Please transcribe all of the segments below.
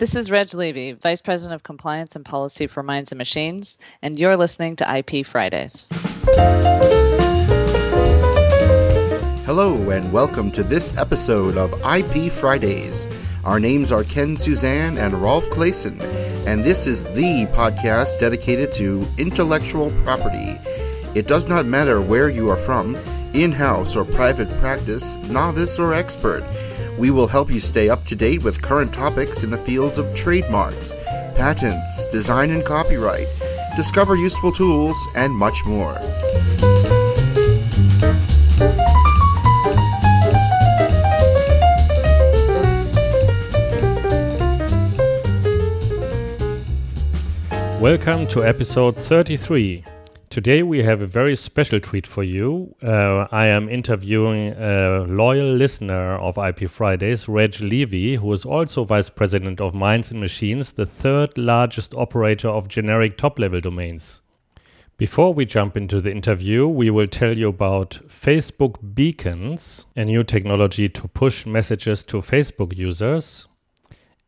This is Reg Levy, Vice President of Compliance and Policy for Minds and Machines, and you're listening to IP Fridays. Hello, and welcome to this episode of IP Fridays. Our names are Ken Suzan and Rolf Claessen, and this is the podcast dedicated to intellectual property. It does not matter where you are from, in house or private practice, novice or expert. We will help you stay up to date with current topics in the fields of trademarks, patents, design and copyright, discover useful tools, and much more. Welcome to episode 33. Today we have a very special treat for you. Uh, I am interviewing a loyal listener of IP Fridays, Reg Levy, who is also vice president of Minds and Machines, the third largest operator of generic top level domains. Before we jump into the interview, we will tell you about Facebook Beacons, a new technology to push messages to Facebook users.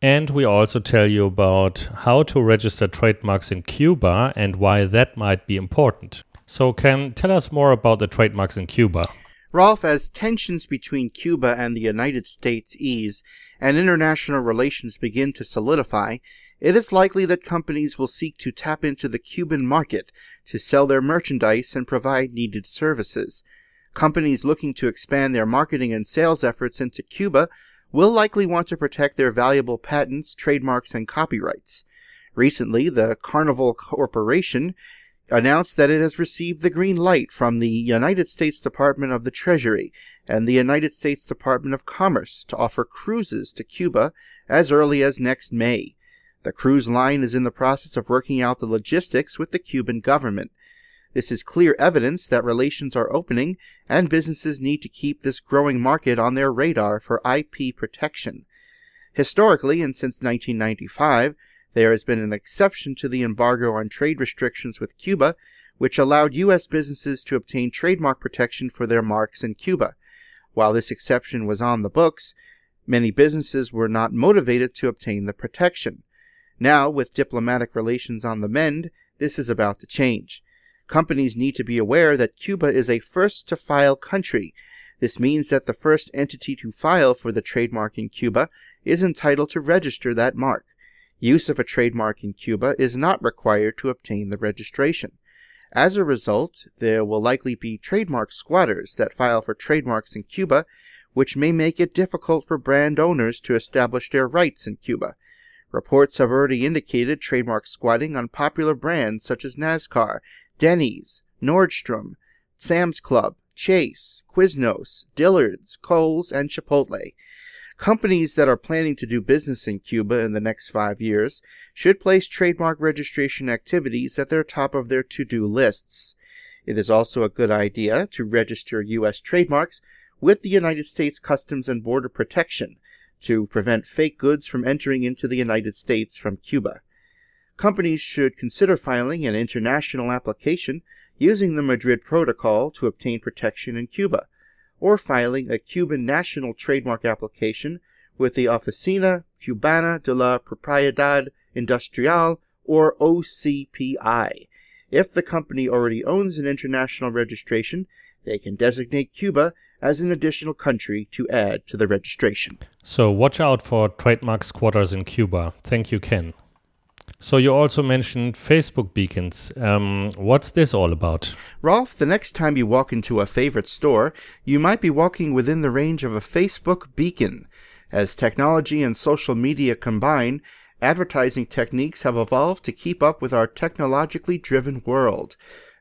And we also tell you about how to register trademarks in Cuba and why that might be important. So, Ken, tell us more about the trademarks in Cuba. Rolf, as tensions between Cuba and the United States ease and international relations begin to solidify, it is likely that companies will seek to tap into the Cuban market to sell their merchandise and provide needed services. Companies looking to expand their marketing and sales efforts into Cuba will likely want to protect their valuable patents, trademarks, and copyrights. Recently, the Carnival Corporation announced that it has received the green light from the United States Department of the Treasury and the United States Department of Commerce to offer cruises to Cuba as early as next May. The cruise line is in the process of working out the logistics with the Cuban government. This is clear evidence that relations are opening and businesses need to keep this growing market on their radar for IP protection. Historically, and since 1995, there has been an exception to the embargo on trade restrictions with Cuba, which allowed U.S. businesses to obtain trademark protection for their marks in Cuba. While this exception was on the books, many businesses were not motivated to obtain the protection. Now, with diplomatic relations on the mend, this is about to change. Companies need to be aware that Cuba is a first to file country. This means that the first entity to file for the trademark in Cuba is entitled to register that mark. Use of a trademark in Cuba is not required to obtain the registration. As a result, there will likely be trademark squatters that file for trademarks in Cuba, which may make it difficult for brand owners to establish their rights in Cuba. Reports have already indicated trademark squatting on popular brands such as NASCAR Denny's, Nordstrom, Sam's Club, Chase, Quiznos, Dillard's, Kohl's, and Chipotle. Companies that are planning to do business in Cuba in the next five years should place trademark registration activities at their top of their to do lists. It is also a good idea to register U.S. trademarks with the United States Customs and Border Protection to prevent fake goods from entering into the United States from Cuba companies should consider filing an international application using the Madrid Protocol to obtain protection in Cuba, or filing a Cuban national trademark application with the Oficina Cubana de la Propiedad Industrial, or OCPI. If the company already owns an international registration, they can designate Cuba as an additional country to add to the registration. So watch out for trademark squatters in Cuba. Thank you, Ken. So you also mentioned Facebook beacons. Um, what's this all about? Rolf, the next time you walk into a favorite store, you might be walking within the range of a Facebook beacon. As technology and social media combine, advertising techniques have evolved to keep up with our technologically driven world.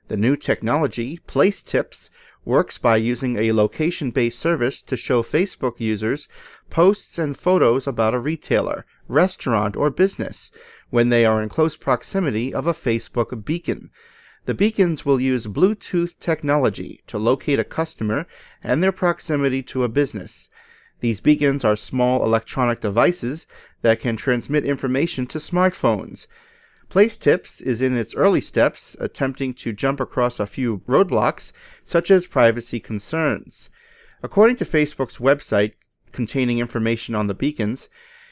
The new technology, Place Tips, works by using a location based service to show Facebook users posts and photos about a retailer, restaurant, or business when they are in close proximity of a Facebook beacon. The beacons will use Bluetooth technology to locate a customer and their proximity to a business. These beacons are small electronic devices that can transmit information to smartphones. Place Tips is in its early steps, attempting to jump across a few roadblocks, such as privacy concerns. According to Facebook's website containing information on the beacons,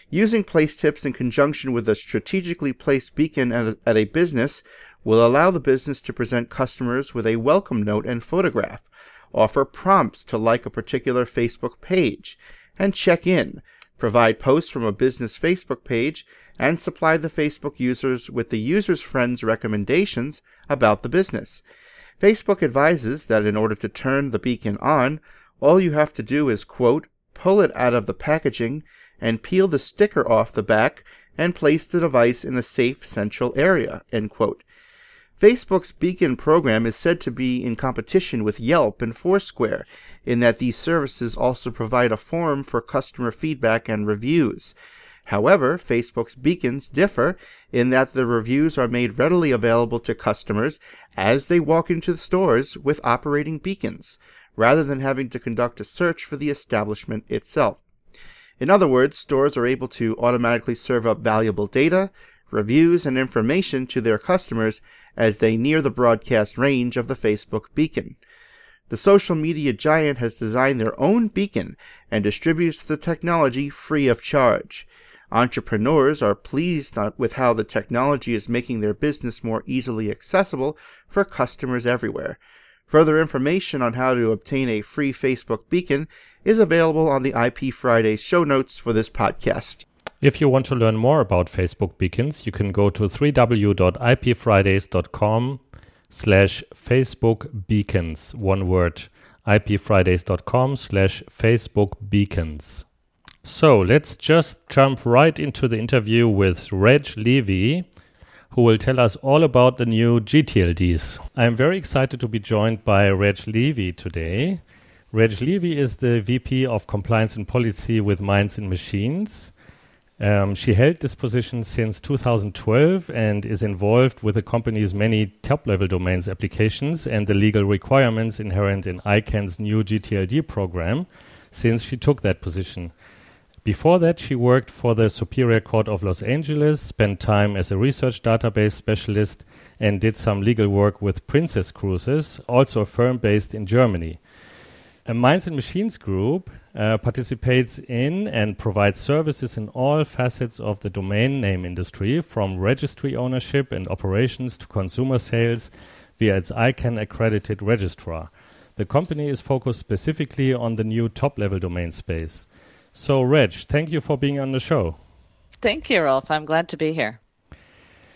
Using place tips in conjunction with a strategically placed beacon at a, at a business will allow the business to present customers with a welcome note and photograph, offer prompts to like a particular Facebook page, and check in, provide posts from a business Facebook page, and supply the Facebook users with the user's friends' recommendations about the business. Facebook advises that in order to turn the beacon on, all you have to do is, quote, pull it out of the packaging and peel the sticker off the back and place the device in a safe central area, end quote. Facebook's Beacon program is said to be in competition with Yelp and Foursquare in that these services also provide a forum for customer feedback and reviews. However, Facebook's beacons differ in that the reviews are made readily available to customers as they walk into the stores with operating beacons, rather than having to conduct a search for the establishment itself. In other words, stores are able to automatically serve up valuable data, reviews, and information to their customers as they near the broadcast range of the Facebook beacon. The social media giant has designed their own beacon and distributes the technology free of charge. Entrepreneurs are pleased with how the technology is making their business more easily accessible for customers everywhere. Further information on how to obtain a free Facebook beacon is available on the IP Friday show notes for this podcast. If you want to learn more about Facebook beacons, you can go to www.ipfridays.com slash Facebook beacons, one word, ipfridays.com slash Facebook beacons. So let's just jump right into the interview with Reg Levy, who will tell us all about the new GTLDs. I'm very excited to be joined by Reg Levy today. Reg Levy is the VP of Compliance and Policy with Minds and Machines. Um, she held this position since 2012 and is involved with the company's many top level domains applications and the legal requirements inherent in ICANN's new GTLD program since she took that position. Before that, she worked for the Superior Court of Los Angeles, spent time as a research database specialist, and did some legal work with Princess Cruises, also a firm based in Germany. A Minds and Machines group uh, participates in and provides services in all facets of the domain name industry, from registry ownership and operations to consumer sales via its ICANN accredited registrar. The company is focused specifically on the new top level domain space. So, Reg, thank you for being on the show. Thank you, Rolf. I'm glad to be here.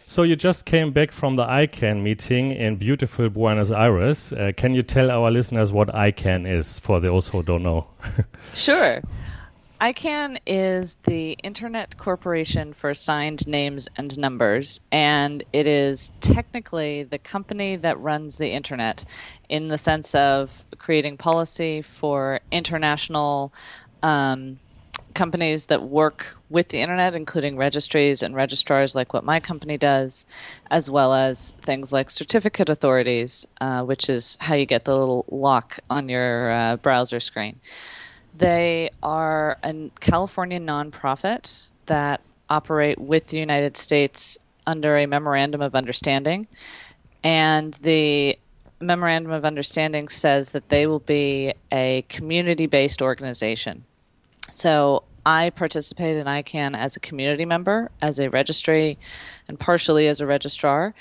So you just came back from the ICANN meeting in beautiful Buenos Aires. Uh, can you tell our listeners what ICANN is for those who don't know? sure. ICANN is the Internet Corporation for Assigned Names and Numbers, and it is technically the company that runs the Internet in the sense of creating policy for international um, companies that work with the internet, including registries and registrars like what my company does, as well as things like certificate authorities, uh, which is how you get the little lock on your uh, browser screen. They are a California nonprofit that operate with the United States under a memorandum of understanding. And the memorandum of understanding says that they will be a community based organization. So I participate in ICANN as a community member, as a registry, and partially as a registrar.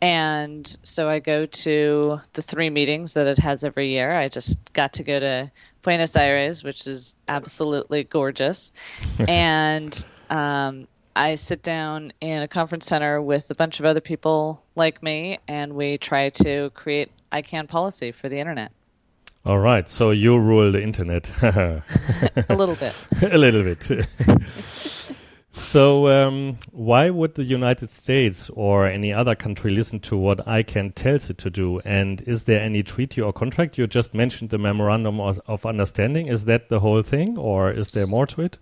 And so I go to the three meetings that it has every year. I just got to go to Buenos Aires, which is absolutely gorgeous. and um, I sit down in a conference center with a bunch of other people like me, and we try to create ICANN policy for the internet. All right, so you rule the internet. a little bit. a little bit. so, um, why would the United States or any other country listen to what ICANN tells it to do? And is there any treaty or contract? You just mentioned the memorandum of, of understanding. Is that the whole thing, or is there more to it?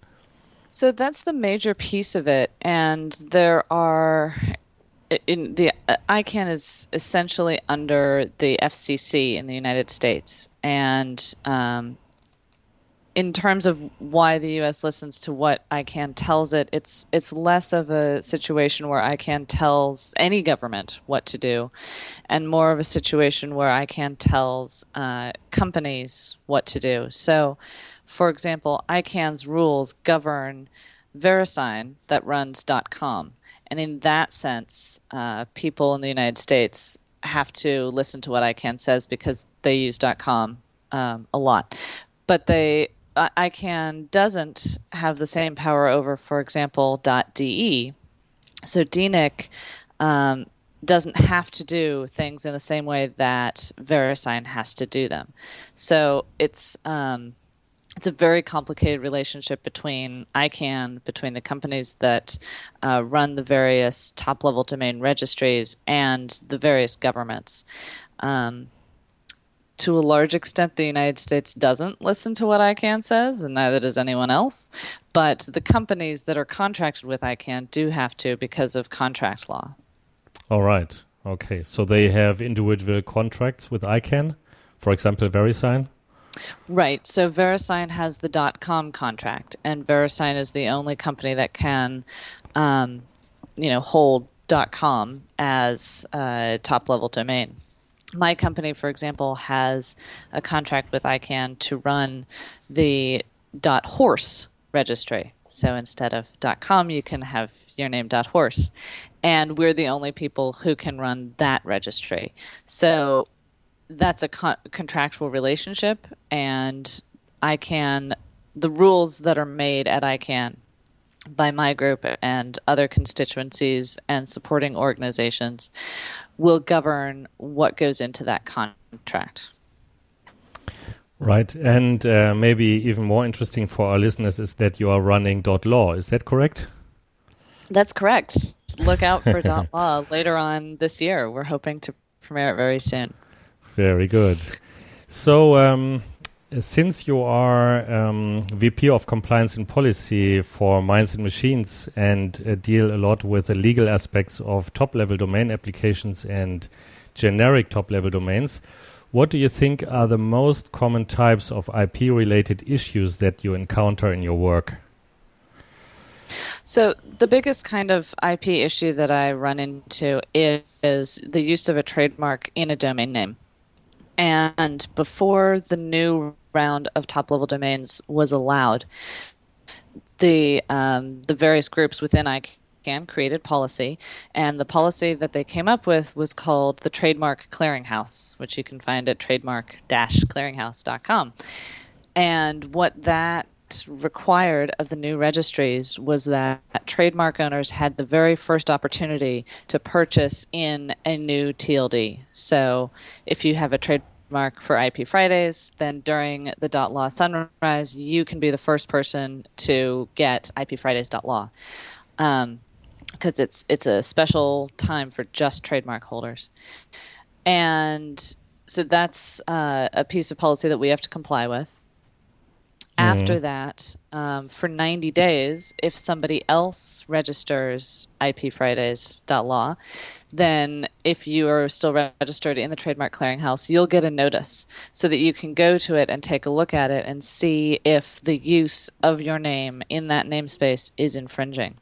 So that's the major piece of it, and there are in the uh, ICANN is essentially under the FCC in the United States, and um, in terms of why the U.S. listens to what ICANN tells it, it's it's less of a situation where ICANN tells any government what to do, and more of a situation where ICANN tells uh, companies what to do. So, for example, ICANN's rules govern VeriSign that runs .com, and in that sense, uh, people in the United States have to listen to what ICANN says because they use .com um, a lot, but they ICANN doesn't have the same power over, for example, .de. So DENIC um, doesn't have to do things in the same way that VeriSign has to do them. So it's um, it's a very complicated relationship between ICANN, between the companies that uh, run the various top level domain registries, and the various governments. Um, to a large extent, the United States doesn't listen to what ICANN says, and neither does anyone else. But the companies that are contracted with ICANN do have to because of contract law. All right. Okay. So they have individual contracts with ICANN, for example, VeriSign? Right. So VeriSign has the .com contract, and VeriSign is the only company that can, um, you know, hold .com as a top-level domain. My company, for example, has a contract with ICANN to run the .horse registry. So instead of .com, you can have your name .horse, and we're the only people who can run that registry. So that's a con- contractual relationship, and ICANN the rules that are made at ICANN by my group and other constituencies and supporting organizations will govern what goes into that contract. Right, and uh, maybe even more interesting for our listeners is that you are running dot .law. Is that correct? That's correct. Look out for dot .law later on this year. We're hoping to premiere it very soon. Very good. So, um, since you are um, VP of Compliance and Policy for Minds and Machines and uh, deal a lot with the legal aspects of top level domain applications and generic top level domains, what do you think are the most common types of IP related issues that you encounter in your work? So, the biggest kind of IP issue that I run into is, is the use of a trademark in a domain name. And before the new round of top level domains was allowed, the um, the various groups within ICANN created policy, and the policy that they came up with was called the Trademark Clearinghouse, which you can find at trademark-clearinghouse.com. And what that required of the new registries was that trademark owners had the very first opportunity to purchase in a new TLD. So if you have a trade mark for IP Fridays, then during the dot .law sunrise, you can be the first person to get IP Fridays.law. Um, because it's it's a special time for just trademark holders, and so that's uh, a piece of policy that we have to comply with. Mm-hmm. After that, um, for 90 days, if somebody else registers IP Fridays.law, then if you are still registered in the trademark clearinghouse, you'll get a notice so that you can go to it and take a look at it and see if the use of your name in that namespace is infringing.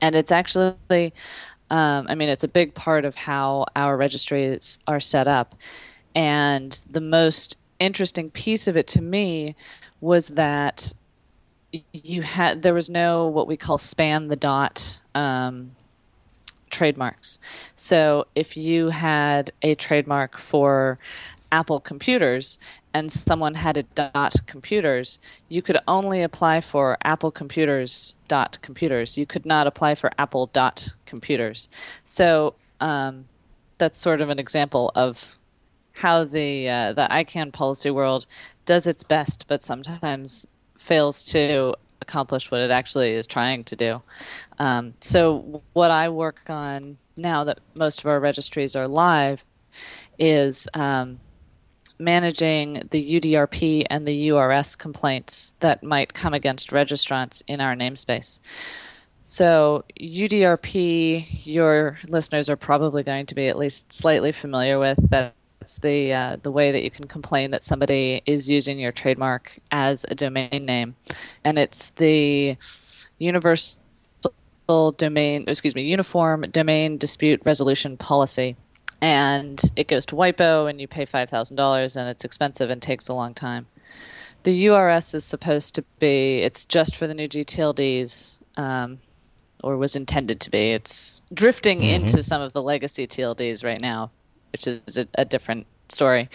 And it's actually, um, I mean, it's a big part of how our registries are set up. And the most interesting piece of it to me was that you had there was no what we call span the dot um, trademarks. So if you had a trademark for Apple computers and someone had a dot computers, you could only apply for Apple computers dot computers. You could not apply for Apple dot computers. So um, that's sort of an example of how the uh, the ICANN policy world does its best, but sometimes fails to accomplish what it actually is trying to do. Um, so, what I work on now that most of our registries are live is um, managing the UDRP and the URS complaints that might come against registrants in our namespace. So, UDRP, your listeners are probably going to be at least slightly familiar with. That that's the uh, the way that you can complain that somebody is using your trademark as a domain name, and it's the universal domain, excuse me, uniform domain dispute resolution policy, and it goes to WIPO, and you pay five thousand dollars, and it's expensive and takes a long time. the URS is supposed to be, it's just for the new gTLDs, um, or was intended to be. It's drifting mm-hmm. into some of the legacy TLDs right now, which is a, a different story.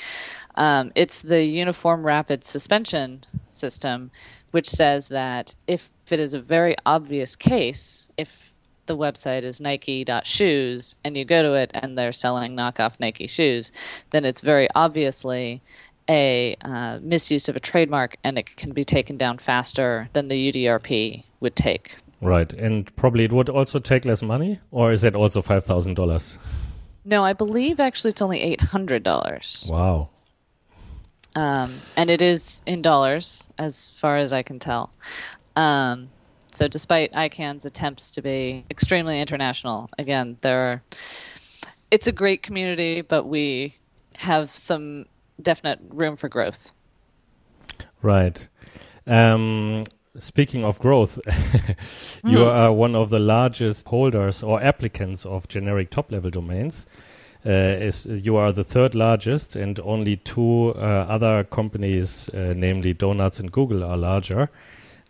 Um, it's the Uniform Rapid Suspension System, which says that if it is a very obvious case, if the website is nike.shoes and you go to it and they're selling knockoff Nike shoes, then it's very obviously a uh, misuse of a trademark and it can be taken down faster than the UDRP would take. Right. And probably it would also take less money, or is it also $5,000? No, I believe actually it's only $800. Wow. Um, and it is in dollars, as far as I can tell. Um, so, despite ICANN's attempts to be extremely international, again, there are, it's a great community, but we have some definite room for growth. Right. Um, speaking of growth, you mm. are one of the largest holders or applicants of generic top level domains. Uh, is you are the third largest, and only two uh, other companies, uh, namely Donuts and Google, are larger.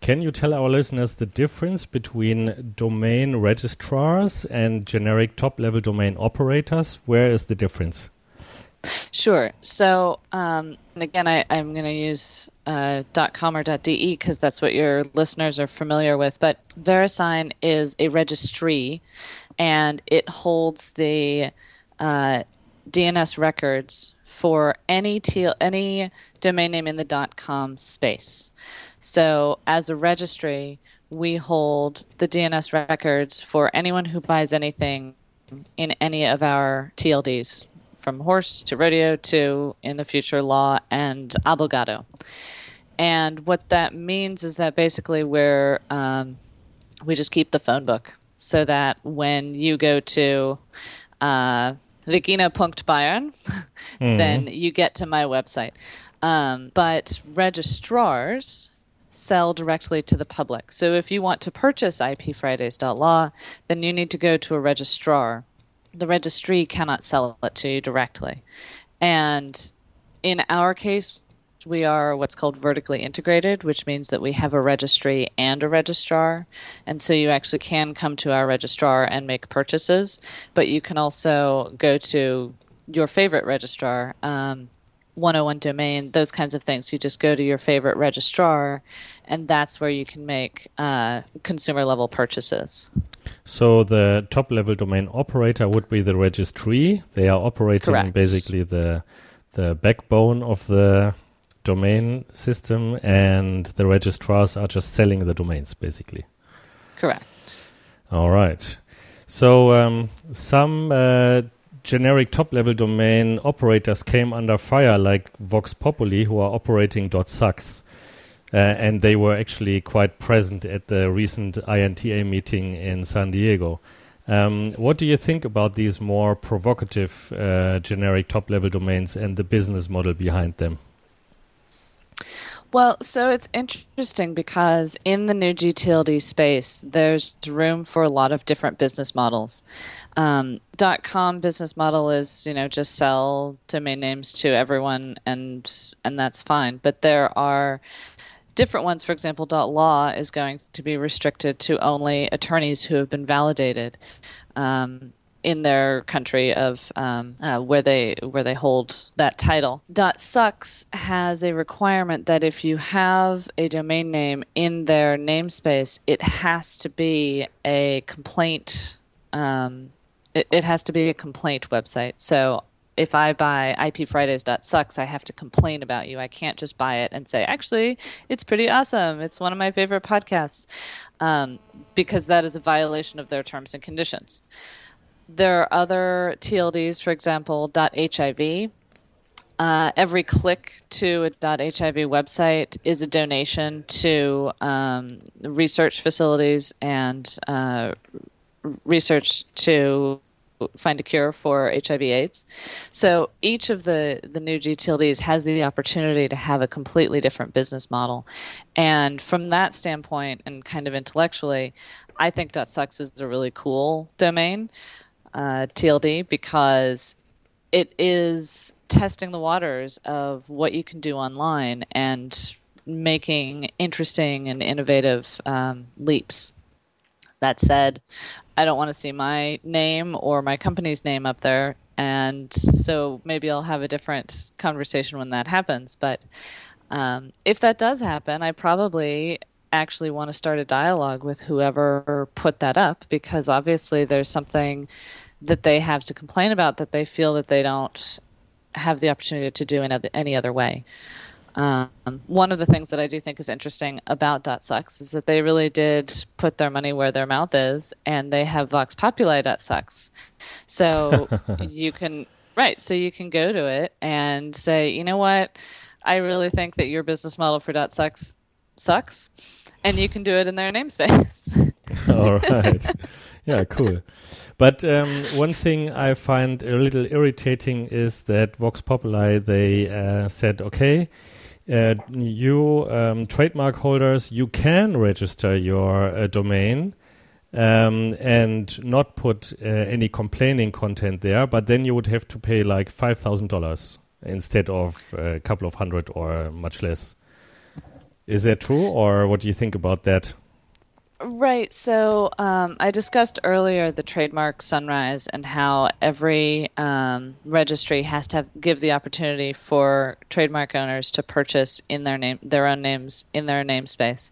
Can you tell our listeners the difference between domain registrars and generic top level domain operators? Where is the difference? Sure. So, um, again, I, am going to use uh, .com or .de because that's what your listeners are familiar with. But VeriSign is a registry, and it holds the uh, DNS records for any t- any domain name in the .com space. So, as a registry, we hold the DNS records for anyone who buys anything in any of our TLDs from horse to rodeo to in the future law and abogado. And what that means is that basically we're um, we just keep the phone book so that when you go to uh, regina.bayern, mm-hmm. then you get to my website. Um, but registrars sell directly to the public. So if you want to purchase ipfridays.law, then you need to go to a registrar the registry cannot sell it to you directly. And in our case, we are what's called vertically integrated, which means that we have a registry and a registrar. And so you actually can come to our registrar and make purchases, but you can also go to your favorite registrar, um, 101 domain, those kinds of things. You just go to your favorite registrar, and that's where you can make uh, consumer level purchases. So the top level domain operator would be the registry. They are operating Correct. basically the the backbone of the domain system, and the registrars are just selling the domains basically. Correct. All right. So um, some uh, generic top level domain operators came under fire, like Vox Populi, who are operating .sucks. Uh, and they were actually quite present at the recent INTA meeting in San Diego. Um, what do you think about these more provocative uh, generic top level domains and the business model behind them? Well, so it's interesting because in the new gTLD space, there's room for a lot of different business models. Um, .com business model is, you know, just sell domain names to everyone, and and that's fine. But there are different ones, for example, .law is going to be restricted to only attorneys who have been validated um, in their country of um, uh, where they where they hold that title. .sucks has a requirement that if you have a domain name in their namespace, it has to be a complaint. Um, it, it has to be a complaint website. So if I buy ipfridays.sucks, I have to complain about you. I can't just buy it and say, actually, it's pretty awesome. It's one of my favorite podcasts, um, because that is a violation of their terms and conditions. There are other TLDs, for example, .hiv. Uh, every click to a .hiv website is a donation to um, research facilities and uh, research to find a cure for HIV/AIDS. So each of the the new gTLDs has the opportunity to have a completely different business model, and from that standpoint, and kind of intellectually, I think .sucks is a really cool domain, uh, TLD, because it is testing the waters of what you can do online and making interesting and innovative um, leaps. That said, I don't want to see my name or my company's name up there, and so maybe I'll have a different conversation when that happens. But um, if that does happen, I probably actually want to start a dialogue with whoever put that up because obviously there's something that they have to complain about that they feel that they don't have the opportunity to do in any other way. Um, one of the things that I do think is interesting about .sucks is that they really did put their money where their mouth is, and they have Vox Populi .sucks. So you can right, so you can go to it and say, you know what, I really think that your business model for .sucks sucks, and you can do it in their namespace. All right, yeah, cool. But um, one thing I find a little irritating is that Vox Populi they uh, said, okay, uh, you um, trademark holders, you can register your uh, domain um, and not put uh, any complaining content there, but then you would have to pay like five thousand dollars instead of a couple of hundred or much less. Is that true, or what do you think about that? Right. So um, I discussed earlier the trademark sunrise and how every um, registry has to have, give the opportunity for trademark owners to purchase in their name their own names in their namespace.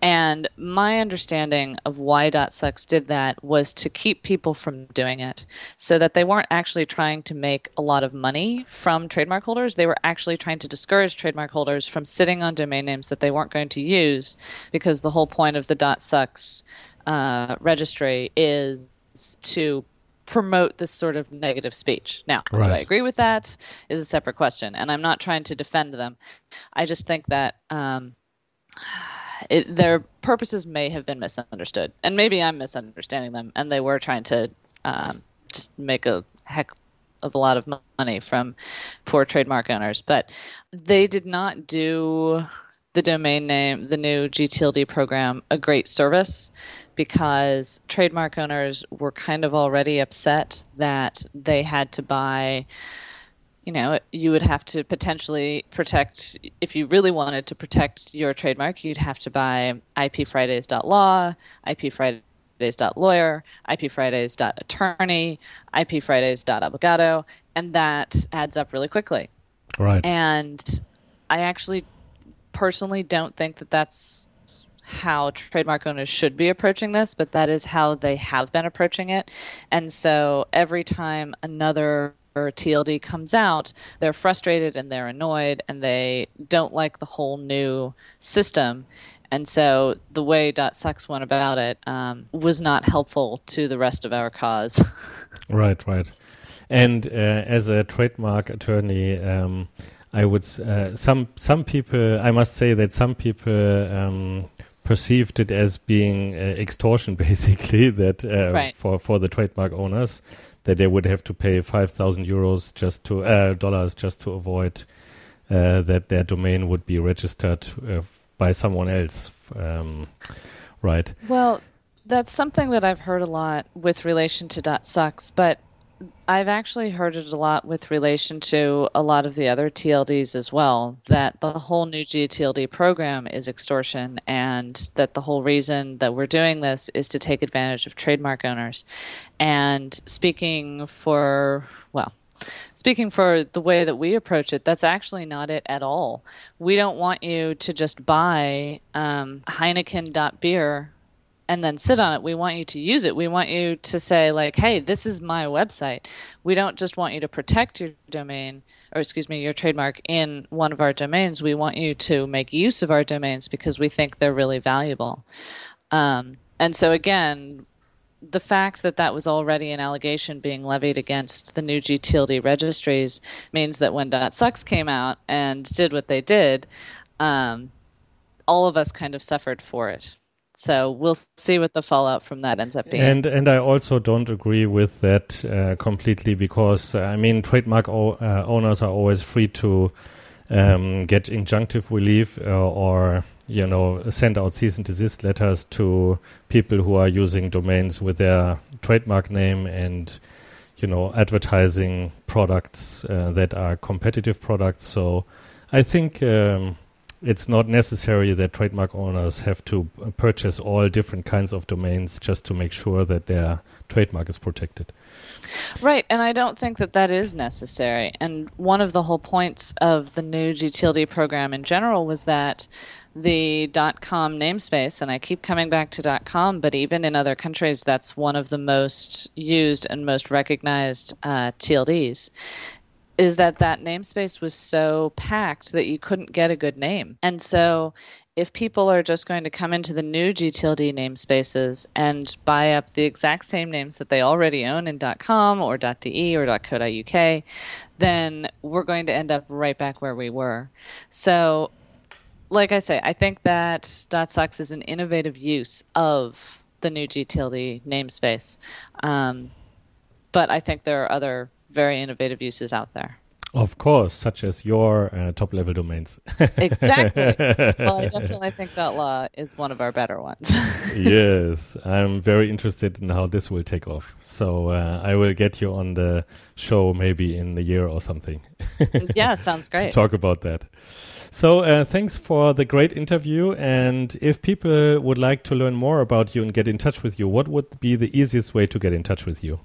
And my understanding of why .sucks did that was to keep people from doing it, so that they weren't actually trying to make a lot of money from trademark holders. They were actually trying to discourage trademark holders from sitting on domain names that they weren't going to use, because the whole point of the .sucks uh, registry is to promote this sort of negative speech. Now, right. do I agree with that? Is a separate question, and I'm not trying to defend them. I just think that um, it, their purposes may have been misunderstood, and maybe I'm misunderstanding them, and they were trying to um, just make a heck of a lot of money from poor trademark owners, but they did not do the domain name, the new GTLD program, a great service because trademark owners were kind of already upset that they had to buy. You know, you would have to potentially protect, if you really wanted to protect your trademark, you'd have to buy ipfridays.law, ipfridays.lawyer, ipfridays.attorney, ipfridays.abogado, and that adds up really quickly. Right. And I actually personally don't think that that's how trademark owners should be approaching this, but that is how they have been approaching it. And so every time another TLD comes out, they're frustrated and they're annoyed and they don't like the whole new system. And so the way .sucks went about it um, was not helpful to the rest of our cause. right, right. And uh, as a trademark attorney, um, I would uh, some some people I must say that some people um, perceived it as being uh, extortion basically that uh, right. for for the trademark owners that they would have to pay 5000 euros just to uh, dollars just to avoid uh, that their domain would be registered uh, by someone else um, right well that's something that I've heard a lot with relation to .sucks but I've actually heard it a lot with relation to a lot of the other TLDs as well. That the whole new GTLD program is extortion, and that the whole reason that we're doing this is to take advantage of trademark owners. And speaking for, well, speaking for the way that we approach it, that's actually not it at all. We don't want you to just buy um, Heineken.beer and then sit on it. We want you to use it. We want you to say like, "Hey, this is my website." We don't just want you to protect your domain or excuse me, your trademark in one of our domains. We want you to make use of our domains because we think they're really valuable. Um, and so again, the fact that that was already an allegation being levied against the new GTLD registries means that when .sucks came out and did what they did, um, all of us kind of suffered for it. So we'll see what the fallout from that ends up being. And and I also don't agree with that uh, completely because uh, I mean trademark o- uh, owners are always free to um, get injunctive relief uh, or you know send out cease and desist letters to people who are using domains with their trademark name and you know advertising products uh, that are competitive products. So I think. Um, it's not necessary that trademark owners have to purchase all different kinds of domains just to make sure that their trademark is protected. Right, and I don't think that that is necessary. And one of the whole points of the new GTLD program in general was that the .com namespace, and I keep coming back to .com, but even in other countries, that's one of the most used and most recognized uh, TLDs is that that namespace was so packed that you couldn't get a good name. And so if people are just going to come into the new GTLD namespaces and buy up the exact same names that they already own in .com or .de or .co.uk, then we're going to end up right back where we were. So, like I say, I think that .sucks is an innovative use of the new GTLD namespace. Um, but I think there are other very innovative uses out there. Of course, such as your uh, top level domains. exactly. Well, I definitely think .law is one of our better ones. yes, I'm very interested in how this will take off. So uh, I will get you on the show maybe in a year or something. yeah, sounds great. to talk about that. So uh, thanks for the great interview. And if people would like to learn more about you and get in touch with you, what would be the easiest way to get in touch with you?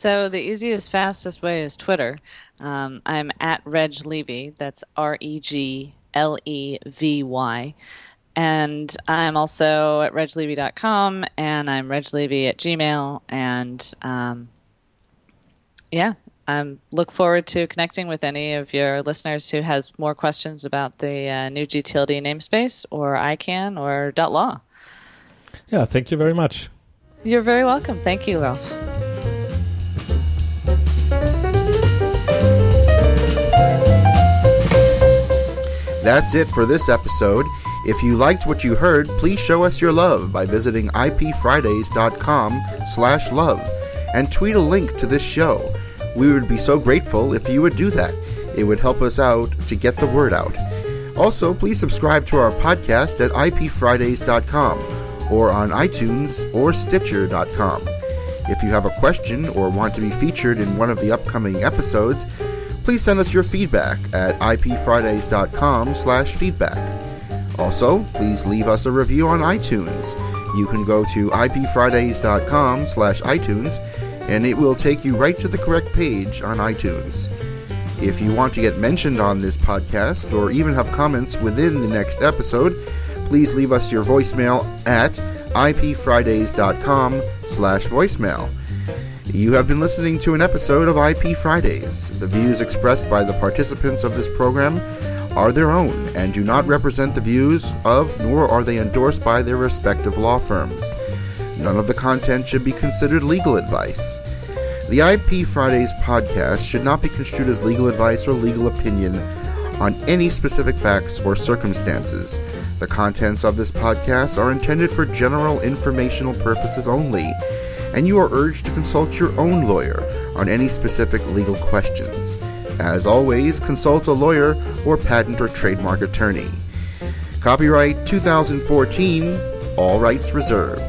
So the easiest, fastest way is Twitter. Um, I'm at Reg Levy. That's R E G L E V Y. And I'm also at reglevy.com and I'm reglevy at Gmail. And um, yeah, I look forward to connecting with any of your listeners who has more questions about the uh, new GTLD namespace or ICANN or dot .law. Yeah, thank you very much. You're very welcome. Thank you, Rolf. That's it for this episode. If you liked what you heard, please show us your love by visiting ipfridays.com slash love and tweet a link to this show. We would be so grateful if you would do that. It would help us out to get the word out. Also, please subscribe to our podcast at ipfridays.com or on iTunes or Stitcher.com. If you have a question or want to be featured in one of the upcoming episodes, please send us your feedback at ipfridays.com slash feedback. Also, please leave us a review on iTunes. You can go to ipfridays.com slash iTunes and it will take you right to the correct page on iTunes. If you want to get mentioned on this podcast or even have comments within the next episode, please leave us your voicemail at ipfridays.com slash voicemail. You have been listening to an episode of IP Fridays. The views expressed by the participants of this program are their own and do not represent the views of, nor are they endorsed by their respective law firms. None of the content should be considered legal advice. The IP Fridays podcast should not be construed as legal advice or legal opinion on any specific facts or circumstances. The contents of this podcast are intended for general informational purposes only and you are urged to consult your own lawyer on any specific legal questions. As always, consult a lawyer or patent or trademark attorney. Copyright 2014, all rights reserved.